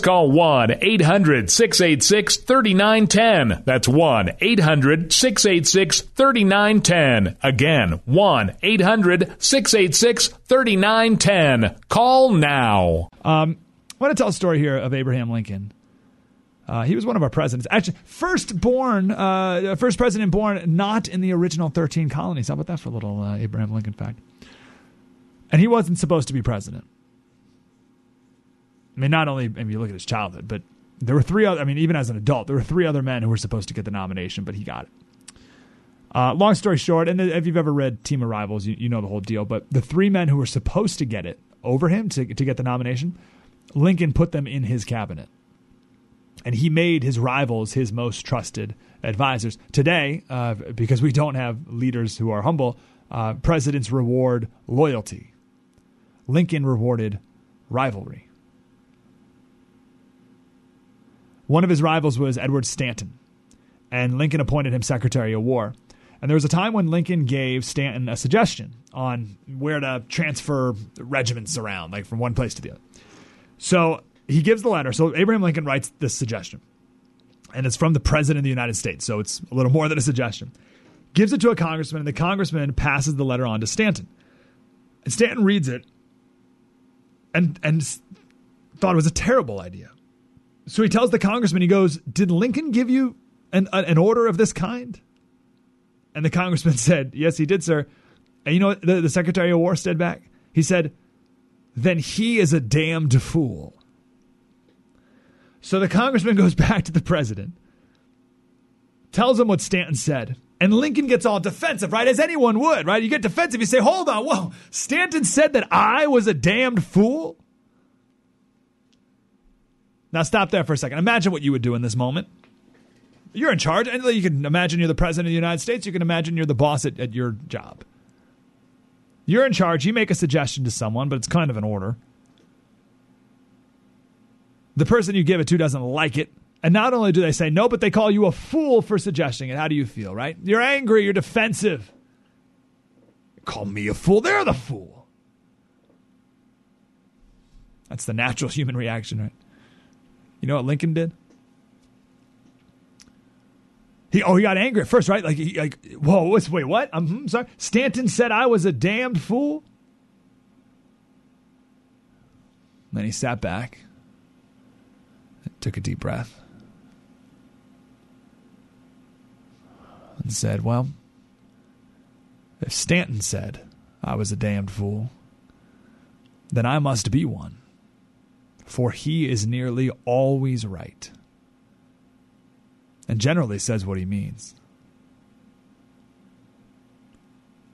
call 1 800 686 3910. That's 1 800 686 3910. Again, 1 800 686 3910. Call now. Um, I want to tell a story here of Abraham Lincoln. Uh, he was one of our presidents. Actually, first born, uh, first president born not in the original 13 colonies. How about that for a little uh, Abraham Lincoln fact? And he wasn't supposed to be president. I mean, not only, I mean, you look at his childhood, but there were three other, I mean, even as an adult, there were three other men who were supposed to get the nomination, but he got it. Uh, long story short, and if you've ever read Team of Rivals, you, you know the whole deal, but the three men who were supposed to get it over him to, to get the nomination, Lincoln put them in his cabinet. And he made his rivals his most trusted advisors. Today, uh, because we don't have leaders who are humble, uh, presidents reward loyalty. Lincoln rewarded rivalry. One of his rivals was Edward Stanton, and Lincoln appointed him Secretary of War. And there was a time when Lincoln gave Stanton a suggestion on where to transfer regiments around, like from one place to the other. So he gives the letter. So Abraham Lincoln writes this suggestion, and it's from the President of the United States. So it's a little more than a suggestion. Gives it to a congressman, and the congressman passes the letter on to Stanton. And Stanton reads it and, and thought it was a terrible idea. So he tells the congressman, he goes, Did Lincoln give you an, an order of this kind? And the congressman said, Yes, he did, sir. And you know what the, the Secretary of War said back? He said, Then he is a damned fool. So the congressman goes back to the president, tells him what Stanton said. And Lincoln gets all defensive, right? As anyone would, right? You get defensive. You say, hold on, whoa. Stanton said that I was a damned fool? Now stop there for a second. Imagine what you would do in this moment. You're in charge. And you can imagine you're the president of the United States. You can imagine you're the boss at, at your job. You're in charge. You make a suggestion to someone, but it's kind of an order. The person you give it to doesn't like it. And not only do they say no, but they call you a fool for suggesting it. How do you feel, right? You're angry. You're defensive. Call me a fool. They're the fool. That's the natural human reaction, right? You know what Lincoln did? He oh he got angry at first, right? Like he, like whoa, what's wait what? I'm hmm, sorry. Stanton said I was a damned fool. Then he sat back, took a deep breath, and said, "Well, if Stanton said I was a damned fool, then I must be one." For he is nearly always right. And generally says what he means.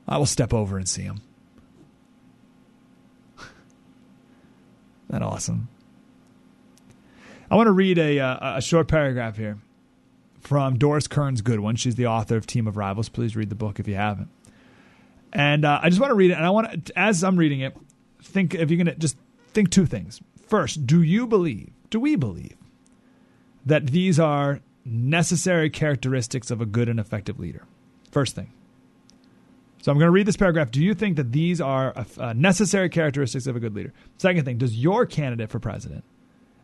I will step over and see him. that awesome. I want to read a, uh, a short paragraph here from Doris Kearns Goodwin. She's the author of Team of Rivals. Please read the book if you haven't. And uh, I just want to read it. And I want to, as I'm reading it, think if you're to just think two things. First, do you believe, do we believe, that these are necessary characteristics of a good and effective leader? First thing. So I'm going to read this paragraph. Do you think that these are uh, necessary characteristics of a good leader? Second thing, does your candidate for president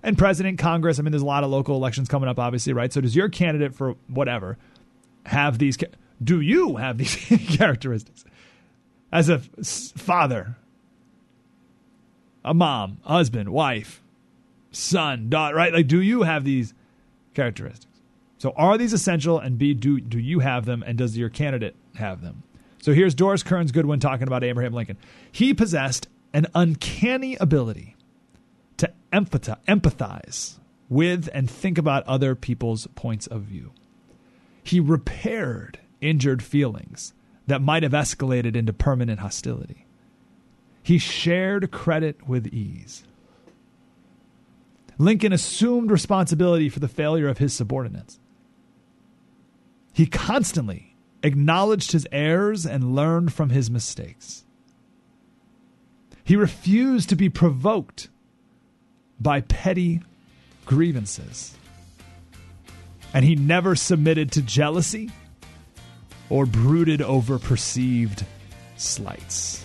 and president, Congress, I mean, there's a lot of local elections coming up, obviously, right? So does your candidate for whatever have these? Do you have these characteristics? As a father, a mom, husband, wife, son, daughter, right? Like, do you have these characteristics? So, are these essential? And B, do do you have them? And does your candidate have them? So here's Doris Kearns Goodwin talking about Abraham Lincoln. He possessed an uncanny ability to empathize with and think about other people's points of view. He repaired injured feelings that might have escalated into permanent hostility. He shared credit with ease. Lincoln assumed responsibility for the failure of his subordinates. He constantly acknowledged his errors and learned from his mistakes. He refused to be provoked by petty grievances. And he never submitted to jealousy or brooded over perceived slights.